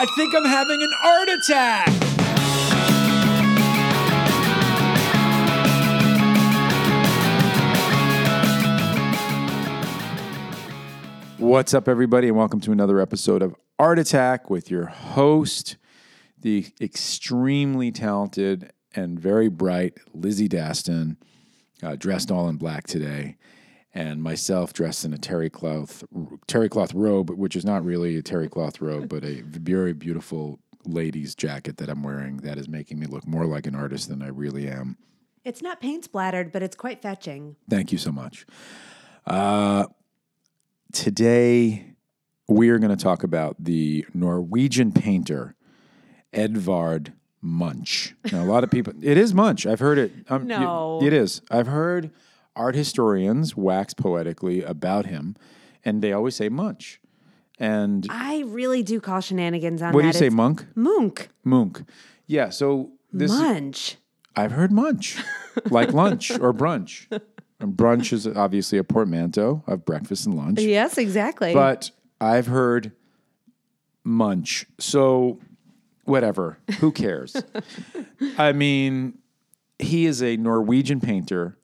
I think I'm having an art attack. What's up, everybody, and welcome to another episode of Art Attack with your host, the extremely talented and very bright Lizzie Daston, uh, dressed all in black today, and myself dressed in a terry cloth terry cloth robe, which is not really a terry cloth robe, but a very beautiful lady's jacket that I'm wearing that is making me look more like an artist than I really am. It's not paint splattered, but it's quite fetching. Thank you so much. Uh, today, we are going to talk about the Norwegian painter Edvard Munch. Now, a lot of people, it is Munch. I've heard it. Um, No. it is. I've heard art historians wax poetically about him, and they always say Munch. And I really do call shenanigans on what do that. you say, It's Monk? Munk. Munk. Yeah. So this, Munch. I've heard munch, like lunch or brunch. And brunch is obviously a portmanteau of breakfast and lunch. Yes, exactly. But I've heard munch. So whatever. Who cares? I mean, he is a Norwegian painter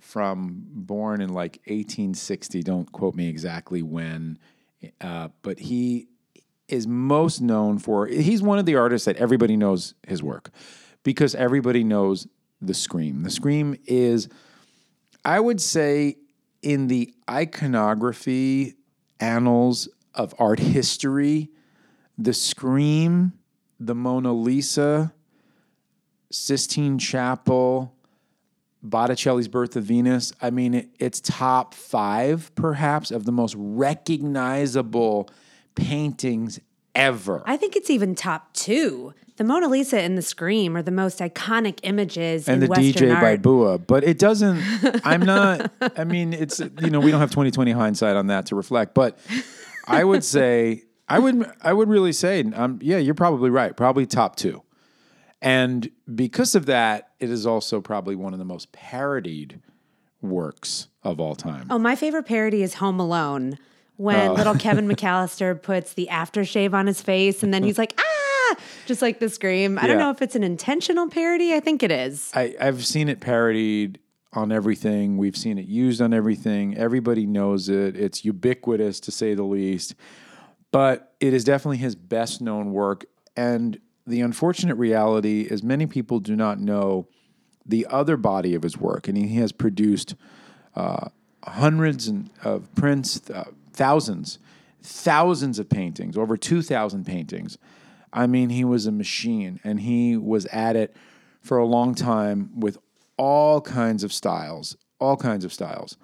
from born in like 1860. Don't quote me exactly when, uh, but he is most known for. He's one of the artists that everybody knows his work because everybody knows the Scream. The Scream is I would say in the iconography annals of art history, the Scream, the Mona Lisa, Sistine Chapel, Botticelli's Birth of Venus. I mean, it, it's top five, perhaps, of the most recognizable paintings ever. I think it's even top two. The Mona Lisa and the Scream are the most iconic images and in the Western DJ by art. Bua. But it doesn't. I'm not. I mean, it's you know we don't have 2020 hindsight on that to reflect. But I would say I would I would really say um, yeah you're probably right probably top two, and because of that it is also probably one of the most parodied works of all time. Oh, my favorite parody is Home Alone when Oh. little Kevin McAllister puts the aftershave on his face and then he's like, ah, just like the Scream. I don't know if it's an intentional parody. I think it is. I, I've seen it parodied on everything. We've seen it used on everything. Everybody knows it. It's ubiquitous to say the least. But it is definitely his best known work. And the unfortunate reality is many people do not know the other body of his work. And he has produced uh, hundreds of prints, uh, thousands, thousands of paintings, over 2,000 paintings. I mean, he was a machine and he was at it for a long time with all kinds of styles, all kinds of styles.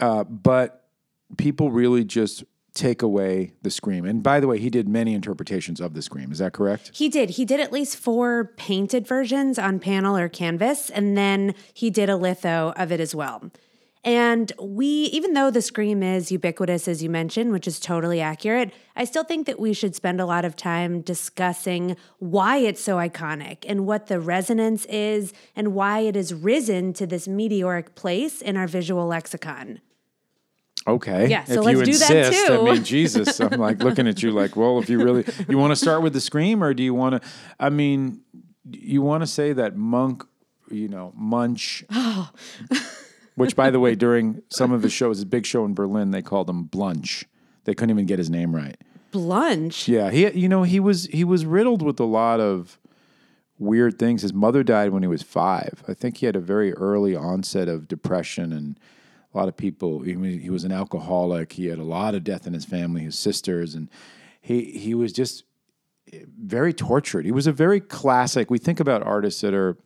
Uh, but people really just take away the scream. And by the way, he did many interpretations of the scream. Is that correct? He did. He did at least four painted versions on panel or canvas, and then he did a litho of it as well. And we, even though the scream is ubiquitous, as you mentioned, which is totally accurate, I still think that we should spend a lot of time discussing why it's so iconic and what the resonance is and why it has risen to this meteoric place in our visual lexicon. Okay. Yeah, so if let's you do that insist, I mean, Jesus, I'm like looking at you like, well, if you really, you want to start with the scream or do you want to, I mean, you want to say that Monk, you know, Munch, which by the way, during some of his shows, his big show in Berlin, they called him Blunch. They couldn't even get his name right. Blunch. Yeah, he you know he was he was riddled with a lot of weird things. His mother died when he was five. I think he had a very early onset of depression, and a lot of people. He, was- he was an alcoholic. He had a lot of death in his family, his sisters, and he he was just very tortured. He was a very classic. We think about artists that are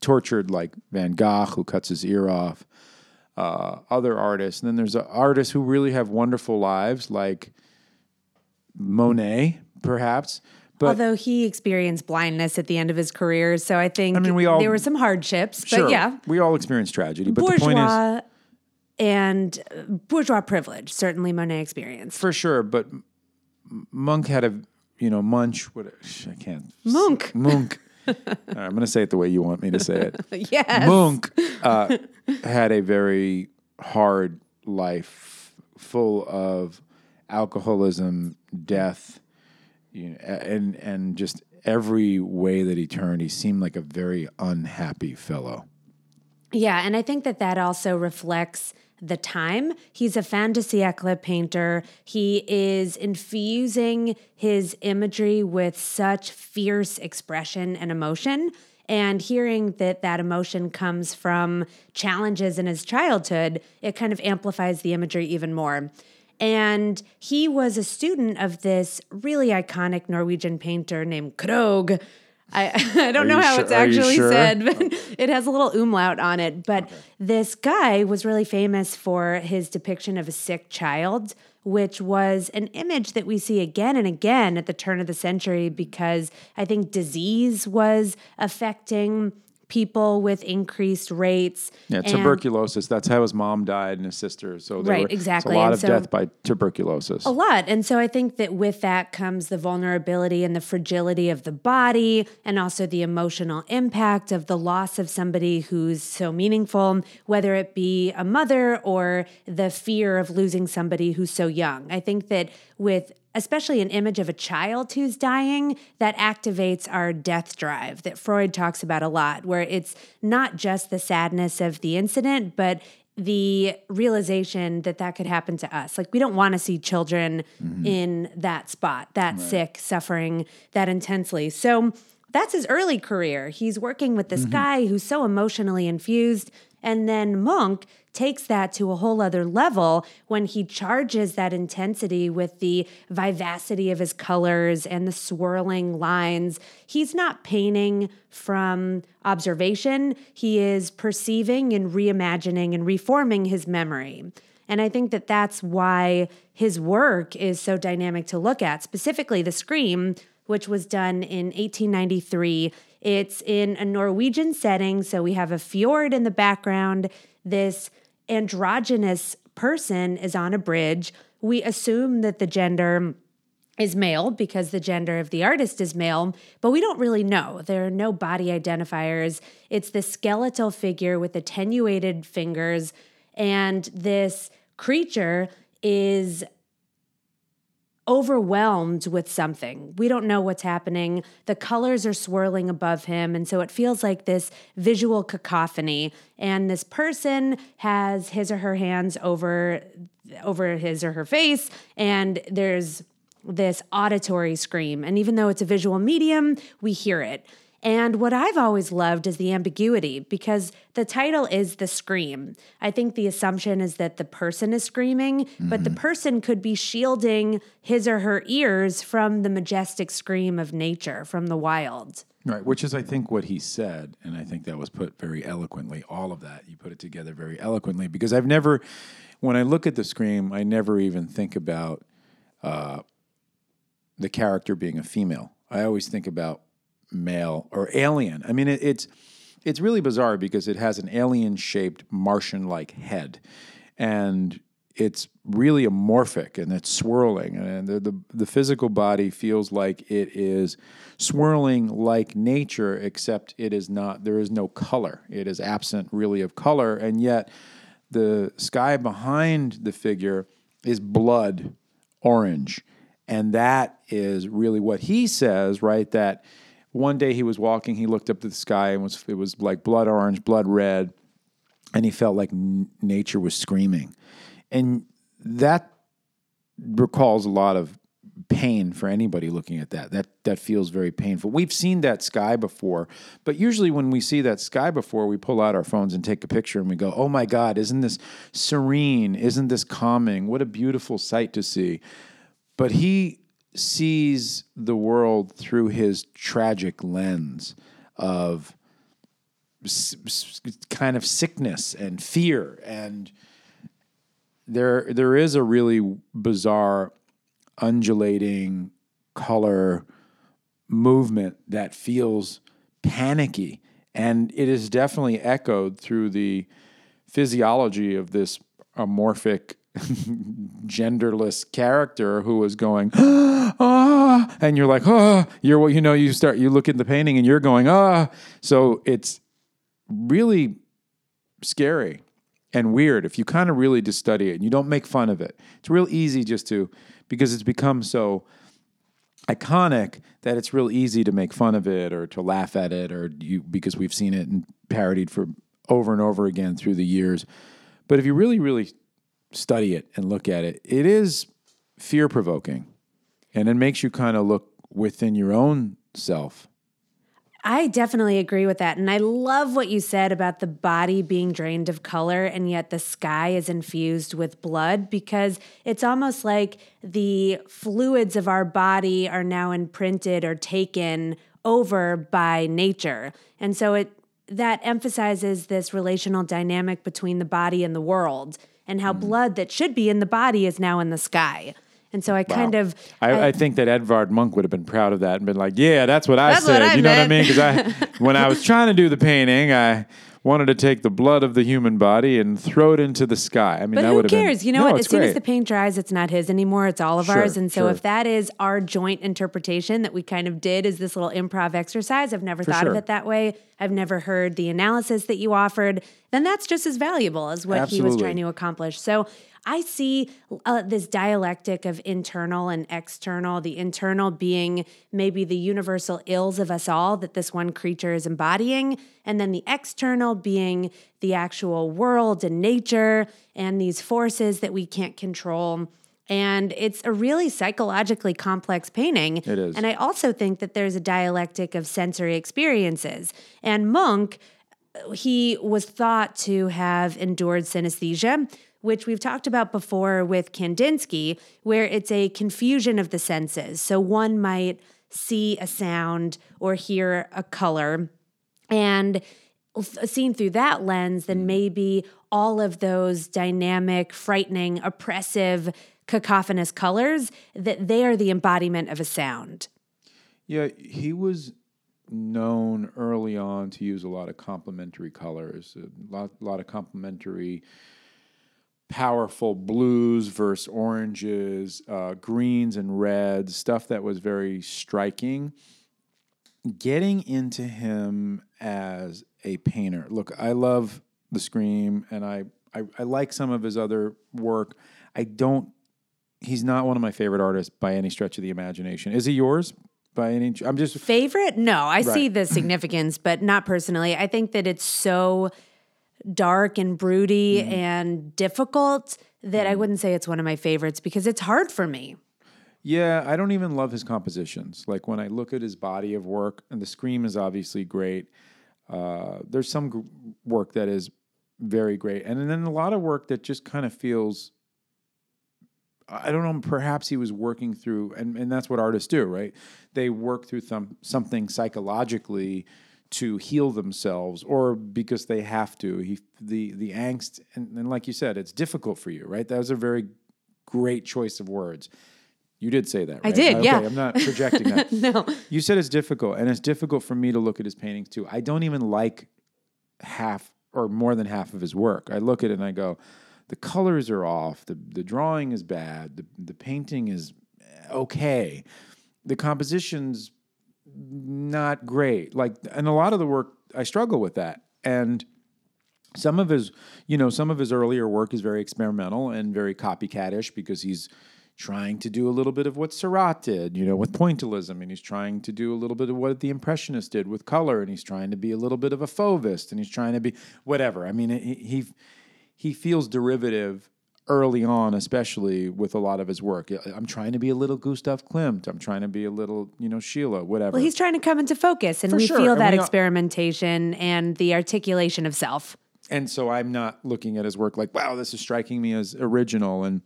tortured, like Van Gogh, who cuts his ear off. Uh, other artists, and then there's artists who really have wonderful lives, like Monet, perhaps. But Although he experienced blindness at the end of his career, so I think I mean, we all- there were some hardships. sure, But yeah, we all experience tragedy. But the point is, bourgeois and bourgeois privilege certainly Monet experienced. for sure. But Monk had a, you know, Munch. What I can't. Monk. Monk. Right, I'm going to say it the way you want me to say it. yes, Monk uh, had a very hard life, full of alcoholism, death, You know, and and just every way that he turned, he seemed like a very unhappy fellow. Yeah, and I think that that also reflects the time. He's a fin de painter. He is infusing his imagery with such fierce expression and emotion. And hearing that that emotion comes from challenges in his childhood, it kind of amplifies the imagery even more. And he was a student of this really iconic Norwegian painter named Krohg. I, I don't Are know how sure- it's actually sure? said, but it has a little umlaut on it. But this guy was really famous for his depiction of a sick child, which was an image that we see again and again at the turn of the century because I think disease was affecting people with increased rates. Yeah, tuberculosis. That's how his mom died and his sister. So there Right, were, exactly. a lot And of so- death by tuberculosis. A lot. And so I think that with that comes the vulnerability and the fragility of the body, and also the emotional impact of the loss of somebody who's so meaningful, whether it be a mother or the fear of losing somebody who's so young. I think that with especially an image of a child who's dying that activates our death drive that Freud talks about a lot, where it's not just the sadness of the incident, but the realization that that could happen to us. Like, we don't want to see children mm-hmm. in that spot, that sick, suffering that intensely. So, that's his early career. He's working with this mm-hmm. guy who's so emotionally infused. And then Monk takes that to a whole other level when he charges that intensity with the vivacity of his colors and the swirling lines. He's not painting from observation, he is perceiving and reimagining and reforming his memory. And I think that that's why his work is so dynamic to look at, specifically The Scream, which was done in 1893. It's in a Norwegian setting, so we have a fjord in the background. This androgynous person is on a bridge. We assume that the gender is male because the gender of the artist is male, but we don't really know. There are no body identifiers. It's the skeletal figure with attenuated fingers, and this creature is overwhelmed with something. We don't know what's happening. The colors are swirling above him. And so it feels like this visual cacophony. And this person has his or her hands over over his or her face. And there's this auditory scream. And even though it's a visual medium, we hear it. And what I've always loved is the ambiguity because the title is The Scream. I think the assumption is that the person is screaming, but the person could be shielding his or her ears from the majestic scream of nature, from the wild. Right, which is, I think, what he said, and I think that was put very eloquently. All of that you put it together very eloquently because I've never, when I look at the scream, I never even think about uh, the character being a female. I always think about male or alien. I mean, it, it's it's really bizarre because it has an alien-shaped Martian-like head, and it's really amorphic and it's swirling, and the, the the physical body feels like it is swirling like nature, except it is not. There is no color. It is absent, really, of color, and yet the sky behind the figure is blood orange. And that is really what he says, right? That one day he was walking, he looked up to the sky and was it was like blood orange, blood red, and he felt like n- nature was screaming. And that recalls a lot of pain for anybody looking at that. That that feels very painful. We've seen that sky before, but usually when we see that sky before, we pull out our phones and take a picture and we go, "Oh my god, isn't this serene? Isn't this calming? What a beautiful sight to see." But he sees the world through his tragic lens of kind of sickness and fear. And there there is a really bizarre undulating color movement that feels panicky. And it is definitely echoed through the physiology of this amorphic genderless character who is going ah and you're like ah you're what you know you start you look at the painting and you're going ah so it's really scary and weird if you kind of really just study it and you don't make fun of it. It's real easy just to because it's become so iconic that it's real easy to make fun of it or to laugh at it or you because we've seen it and parodied for over and over again through the years. But if you really, really study it and look at it, it is fear provoking. And it makes you kind of look within your own self. I definitely agree with that. And I love what you said about the body being drained of color and yet the sky is infused with blood because it's almost like the fluids of our body are now imprinted or taken over by nature. And so it that emphasizes this relational dynamic between the body and the world and how mm. blood that should be in the body is now in the sky. And so I kind of I, I, I, think that Edvard Munch would have been proud of that and been like, "Yeah, that's what I that's said." What I you know what I mean? Because I, when I was trying to do the painting, I wanted to take the blood of the human body and throw it into the sky. I mean, but that who cares? Been, you know no, what? As soon great. as the paint dries, it's not his anymore. It's all of sure, ours. And so sure. if that is our joint interpretation that we kind of did as this little improv exercise, I've never For thought sure. of it that way. I've never heard the analysis that you offered. Then that's just as valuable as what Absolutely. he was trying to accomplish. So I see uh, this dialectic of internal and external, the internal being maybe the universal ills of us all that this one creature is embodying, and then the external being the actual world and nature and these forces that we can't control. And it's a really psychologically complex painting. It is. And I also think that there's a dialectic of sensory experiences. And Monk, he was thought to have endured synesthesia which we've talked about before with Kandinsky, where it's a confusion of the senses. So one might see a sound or hear a color. And seen through that lens, then mm. maybe all of those dynamic, frightening, oppressive, cacophonous colors, that they are the embodiment of a sound. Yeah, he was known early on to use a lot of complementary colors, a lot, lot of complementary powerful blues versus oranges, uh, greens and reds, stuff that was very striking. Getting into him as a painter. Look, I love The Scream and I, I, I like some of his other work. I don't, he's not one of my favorite artists by any stretch of the imagination. Is he yours? By any, I'm just favorite. No, I right. see the significance, but not personally. I think that it's so dark and broody mm-hmm. and difficult that I mm-hmm. wouldn't say it's one of my favorites because it's hard for me. Yeah, I don't even love his compositions. Like when I look at his body of work, and the Scream is obviously great. Uh, there's some g- work that is very great, and then a lot of work that just kind of feels. I don't know. Perhaps he was working through, and, and that's what artists do, right? They work through some, something psychologically to heal themselves or because they have to. He, the the angst and, and like you said, it's difficult for you, right? That was a very great choice of words. You did say that, right? I did, okay, yeah. I'm not projecting that. no. You said it's difficult, and it's difficult for me to look at his paintings too. I don't even like half or more than half of his work. I look at it and I go, the colors are off, the the drawing is bad, the the painting is okay. The compositions not great. Like, and a lot of the work, I struggle with that. And some of his, you know, some of his earlier work is very experimental and very copycatish because he's trying to do a little bit of what Seurat did, you know, with pointillism, and he's trying to do a little bit of what the Impressionists did with color, and he's trying to be a little bit of a fauvist, and he's trying to be whatever. I mean, he he, he feels derivative early on, especially with a lot of his work. I'm trying to be a little Gustav Klimt. I'm trying to be a little, you know, Schiele, whatever. Well, he's trying to come into focus, and For we sure. feel and that we experimentation and the articulation of self. And so I'm not looking at his work like, wow, this is striking me as original. And,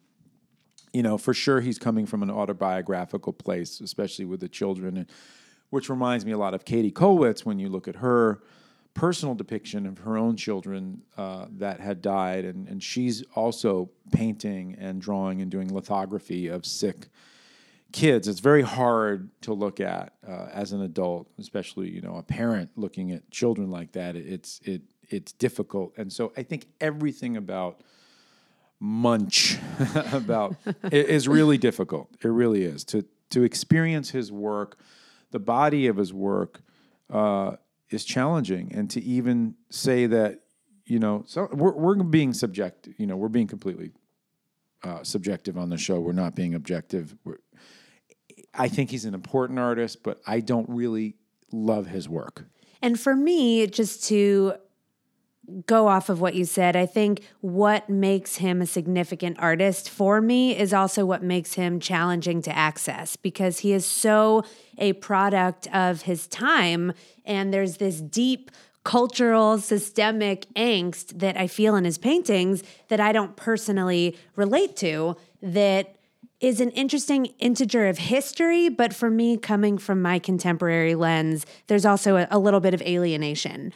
you know, for sure he's coming from an autobiographical place, especially with the children, which reminds me a lot of Katie Kollwitz when you look at her personal depiction of her own children uh, that had died, and, and she's also painting and drawing and doing lithography of sick kids. It's very hard to look at uh, as an adult, especially you know a parent looking at children like that. It's it it's difficult, and so I think everything about Munch about is really difficult. It really is to to experience his work, the body of his work. Uh, is challenging, and to even say that you know, so we're we're being subjective. You know, we're being completely uh, subjective on the show. We're not being objective. We're, I think he's an important artist, but I don't really love his work. And for me, just to go off of what you said, I think what makes him a significant artist for me is also what makes him challenging to access because he is so a product of his time. And there's this deep cultural, systemic angst that I feel in his paintings that I don't personally relate to that is an interesting integer of history, but for me, coming from my contemporary lens, there's also a, a little bit of alienation.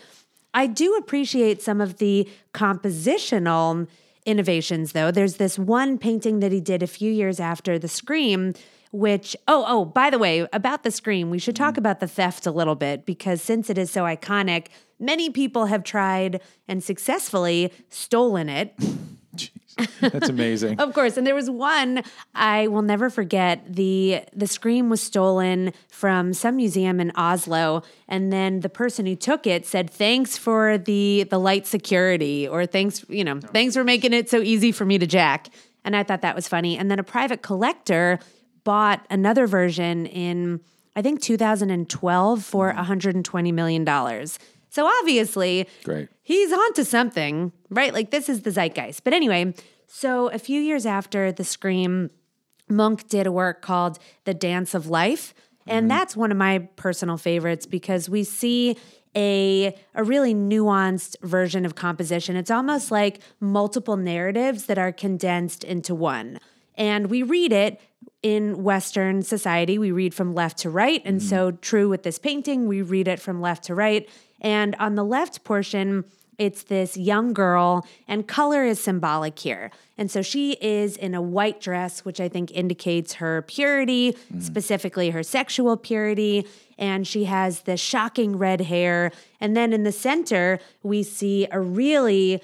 I do appreciate some of the compositional innovations, though. There's this one painting that he did a few years after The Scream, which, oh, oh, by the way, about The Scream, we should talk mm. about the theft a little bit because since it is so iconic, many people have tried and successfully stolen it. That's amazing. Of course, and there was one I will never forget. the The scream was stolen from some museum in Oslo, and then the person who took it said, "Thanks for the the light security," or "Thanks, you know, oh. thanks for making it so easy for me to jack." And I thought that was funny. And then a private collector bought another version in I think 2012 for 120 million dollars. So obviously, Great. he's onto something, right? Like this is the zeitgeist. But anyway, so a few years after the Scream, Monk did a work called The Dance of Life. And mm-hmm. that's one of my personal favorites because we see a a really nuanced version of composition. It's almost like multiple narratives that are condensed into one. And we read it in Western society, we read from left to right. And mm-hmm. so, true with this painting, we read it from left to right. And on the left portion, it's this young girl, and color is symbolic here. And so she is in a white dress, which I think indicates her purity, specifically her sexual purity. And she has the shocking red hair. And then in the center, we see a really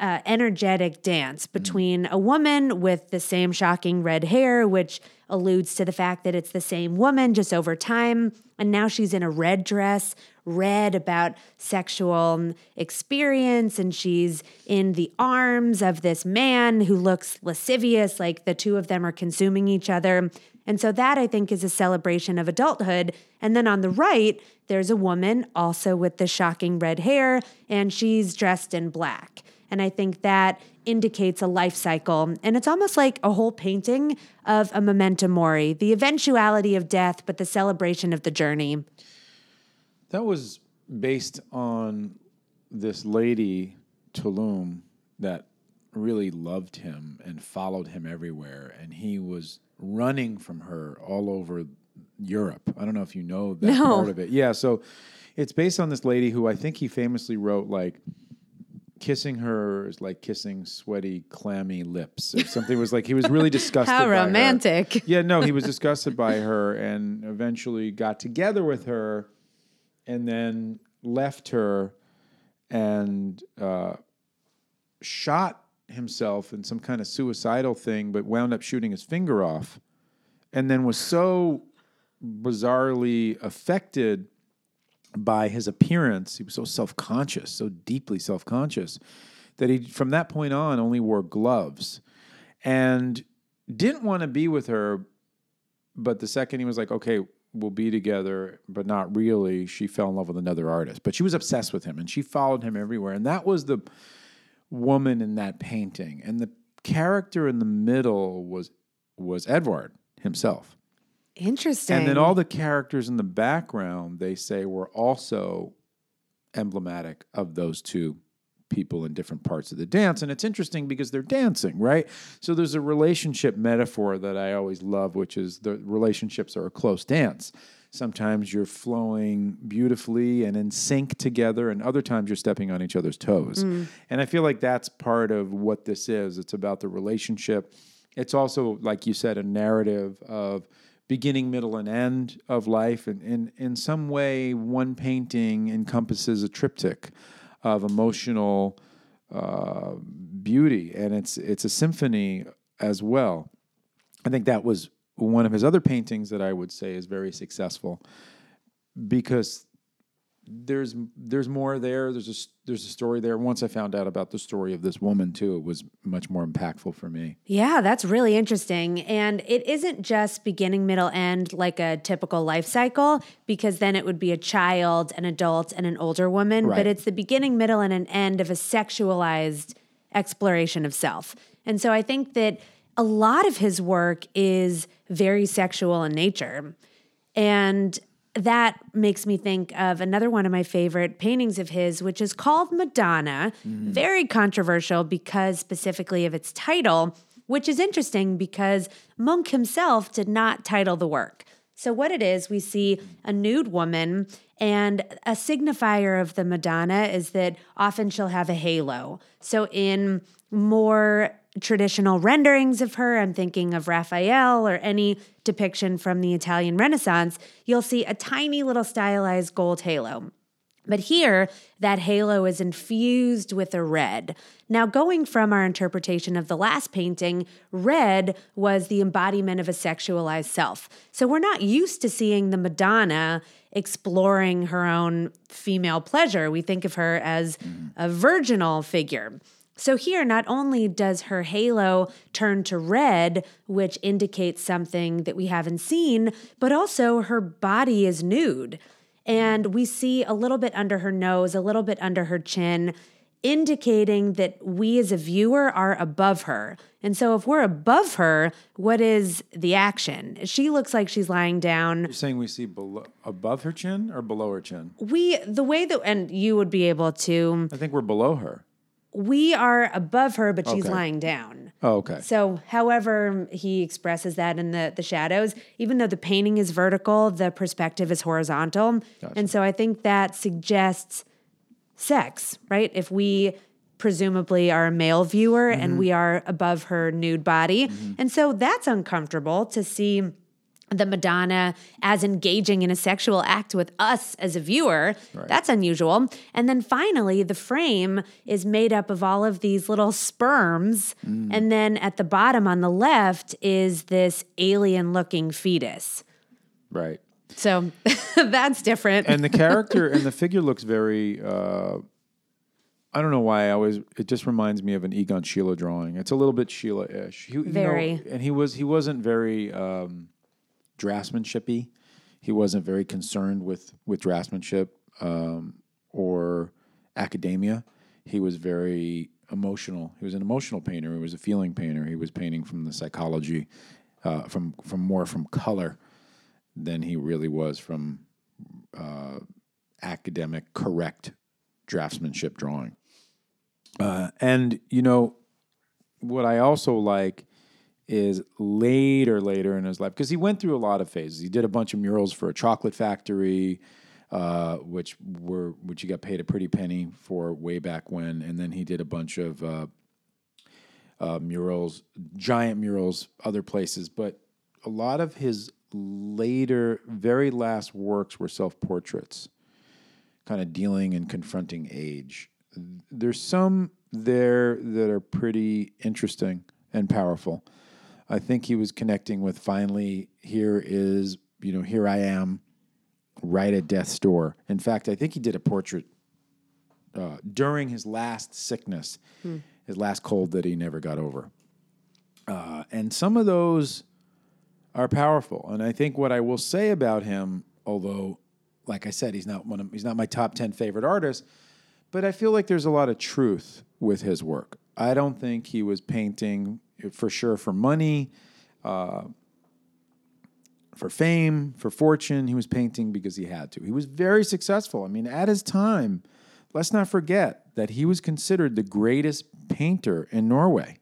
uh, energetic dance between a woman with the same shocking red hair, which alludes to the fact that it's the same woman just over time. And now she's in a red dress, red about sexual experience, and she's in the arms of this man who looks lascivious, like the two of them are consuming each other. And so that I think is a celebration of adulthood. And then on the right, there's a woman also with the shocking red hair, and she's dressed in black. And I think that indicates a life cycle. And it's almost like a whole painting of a memento mori, the eventuality of death, but the celebration of the journey. That was based on this lady, Tulum, that really loved him and followed him everywhere. And he was running from her all over Europe. I don't know if you know that No. part of it. Yeah. So it's based on this lady who I think he famously wrote, like, kissing her is like kissing sweaty, clammy lips or something. It was like he was really disgusted. How by her. romantic. Yeah, no, he was disgusted by her and eventually got together with her and then left her and uh, shot himself in some kind of suicidal thing, but wound up shooting his finger off and then was so bizarrely affected by his appearance. He was so self conscious, so deeply self conscious, that he, from that point on, only wore gloves and didn't want to be with her. But the second he was like, okay, we'll be together, but not really, she fell in love with another artist. But she was obsessed with him and she followed him everywhere. And that was the woman in that painting. And the character in the middle was was Edward himself. Interesting. And then all the characters in the background, they say, were also emblematic of those two people in different parts of the dance. And it's interesting because they're dancing, right? So there's a relationship metaphor that I always love, which is the relationships are a close dance. Sometimes you're flowing beautifully and in sync together, and other times you're stepping on each other's toes. Mm. And I feel like that's part of what this is. It's about the relationship. It's also, like you said, a narrative of beginning, middle, and end of life. And in, in some way, one painting encompasses a triptych of emotional uh, beauty, and it's it's a symphony as well. I think that was one of his other paintings that I would say is very successful because there's there's more there. There's a there's a story there. Once I found out about the story of this woman too, it was much more impactful for me. Yeah, that's really interesting. And it isn't just beginning, middle, end like a typical life cycle, because then it would be a child, an adult, and an older woman. Right. But it's the beginning, middle, and an end of a sexualized exploration of self. And so I think that a lot of his work is very sexual in nature. And that makes me think of another one of my favorite paintings of his, which is called Madonna. Mm. Very controversial because specifically of its title, which is interesting because Munch himself did not title the work. So, what it is, we see a nude woman, and a signifier of the Madonna is that often she'll have a halo. So, in more traditional renderings of her, I'm thinking of Raphael or any depiction from the Italian Renaissance, you'll see a tiny little stylized gold halo. But here, that halo is infused with a red. Now, going from our interpretation of the last painting, red was the embodiment of a sexualized self. So we're not used to seeing the Madonna exploring her own female pleasure. We think of her as a virginal figure. So here, not only does her halo turn to red, which indicates something that we haven't seen, but also her body is nude. And we see a little bit under her nose, a little bit under her chin, indicating that we as a viewer are above her. And so if we're above her, what is the action? She looks like she's lying down. You're saying we see below, above her chin or below her chin? We, the way that, and you would be able to, I think we're below her. We are above her, but she's Okay. lying down. Oh, okay. So, however he expresses that in the the shadows, even though the painting is vertical, the perspective is horizontal, and so I think that suggests sex, right? If we presumably are a male viewer and mm-hmm. we are above her nude body, mm-hmm. and so that's uncomfortable to see the Madonna as engaging in a sexual act with us as a viewer. That's unusual. And then finally, the frame is made up of all of these little sperms. And then at the bottom on the left is this alien looking fetus. right. So that's different. and the character and the figure looks very uh, I don't know why I always it just reminds me of an Egon Schiele drawing. It's a little bit Schiele-ish. He, you know, Very. and he was he wasn't very um, draftsmanshipy. He wasn't very concerned with with draftsmanship um, or academia. He was very emotional. He was an emotional painter. He was a feeling painter. He was painting from the psychology, uh, from from more from color than he really was from uh, academic correct draftsmanship drawing. Uh, and you know what I also like is later, later in his life because he went through a lot of phases. He did a bunch of murals for a chocolate factory, uh, which were which he got paid a pretty penny for way back when, and then he did a bunch of uh, uh, murals, giant murals, other places. But a lot of his later, very last works were self portraits, kind of dealing and confronting age. There's some there that are pretty interesting and powerful. I think he was connecting with finally, here is, you know, here I am, right at death's door. In fact, I think he did a portrait uh, during his last sickness, his last cold that he never got over. Uh, and some of those are powerful. And I think what I will say about him, although, like I said, he's not one of he's not my top ten favorite artists, but I feel like there's a lot of truth with his work. I don't think he was painting for sure for money, uh, for fame, for fortune. He was painting because he had to. He was very successful. I mean, at his time, let's not forget that he was considered the greatest painter in Norway.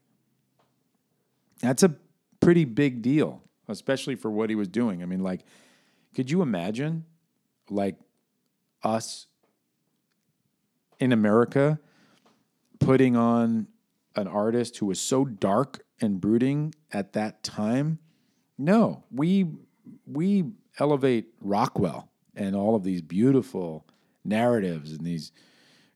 That's a pretty big deal, especially for what he was doing. I mean, like, could you imagine, like, us in America putting on an artist who was so dark and brooding at that time? No, we we elevate Rockwell and all of these beautiful narratives and these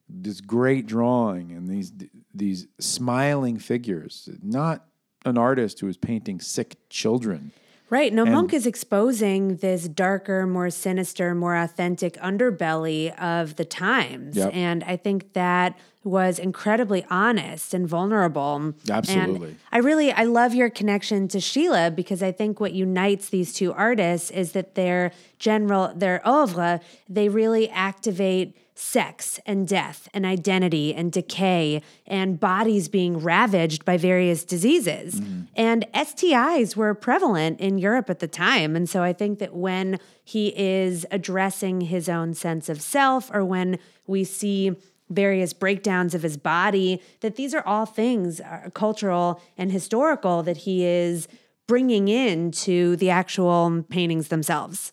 this great drawing and these these smiling figures. Not an artist who is painting sick children. Right. No, Monk is exposing this darker, more sinister, more authentic underbelly of the times. Yep. And I think that was incredibly honest and vulnerable. Absolutely. And I really I love your connection to Schiele because I think what unites these two artists is that their general their oeuvre, they really activate sex and death and identity and decay and bodies being ravaged by various diseases. And STIs were prevalent in Europe at the time. And so I think that when he is addressing his own sense of self or when we see various breakdowns of his body, that these are all things uh, cultural and historical that he is bringing into the actual paintings themselves.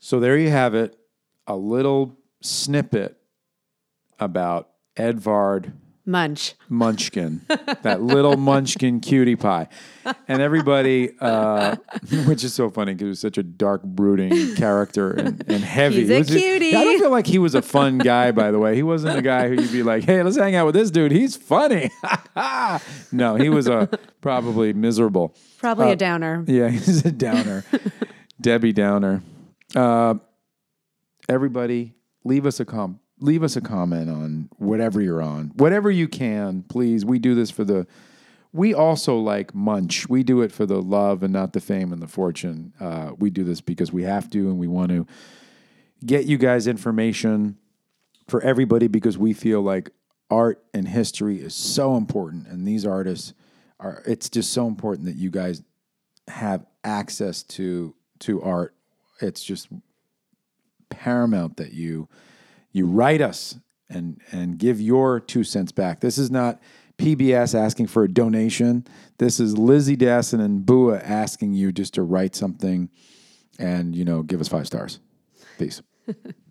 So there you have it, a little snippet about Edvard Munch. Munchkin, that little Munchkin cutie pie, and everybody, uh, which is so funny because he was such a dark, brooding character and, and heavy. He's a was cutie. I don't feel like he was a fun guy. By the way, he wasn't a guy who you'd be like, "Hey, let's hang out with this dude. He's funny." no, he was a probably miserable. Probably a downer. Yeah, he's a downer. Debbie Downer. Uh, everybody, leave us a com. Leave us a comment on whatever you're on, whatever you can, please. We do this for the. We also like Munch. We do it for the love and not the fame and the fortune. Uh, we do this because we have to and we want to get you guys information for everybody because we feel like art and history is so important, and these artists are. It's just so important that you guys have access to to art. It's just paramount that you you write us and and give your two cents back. This is not PBS asking for a donation. This is Lizzie Dasson and Bua asking you just to write something and you know give us five stars. Peace.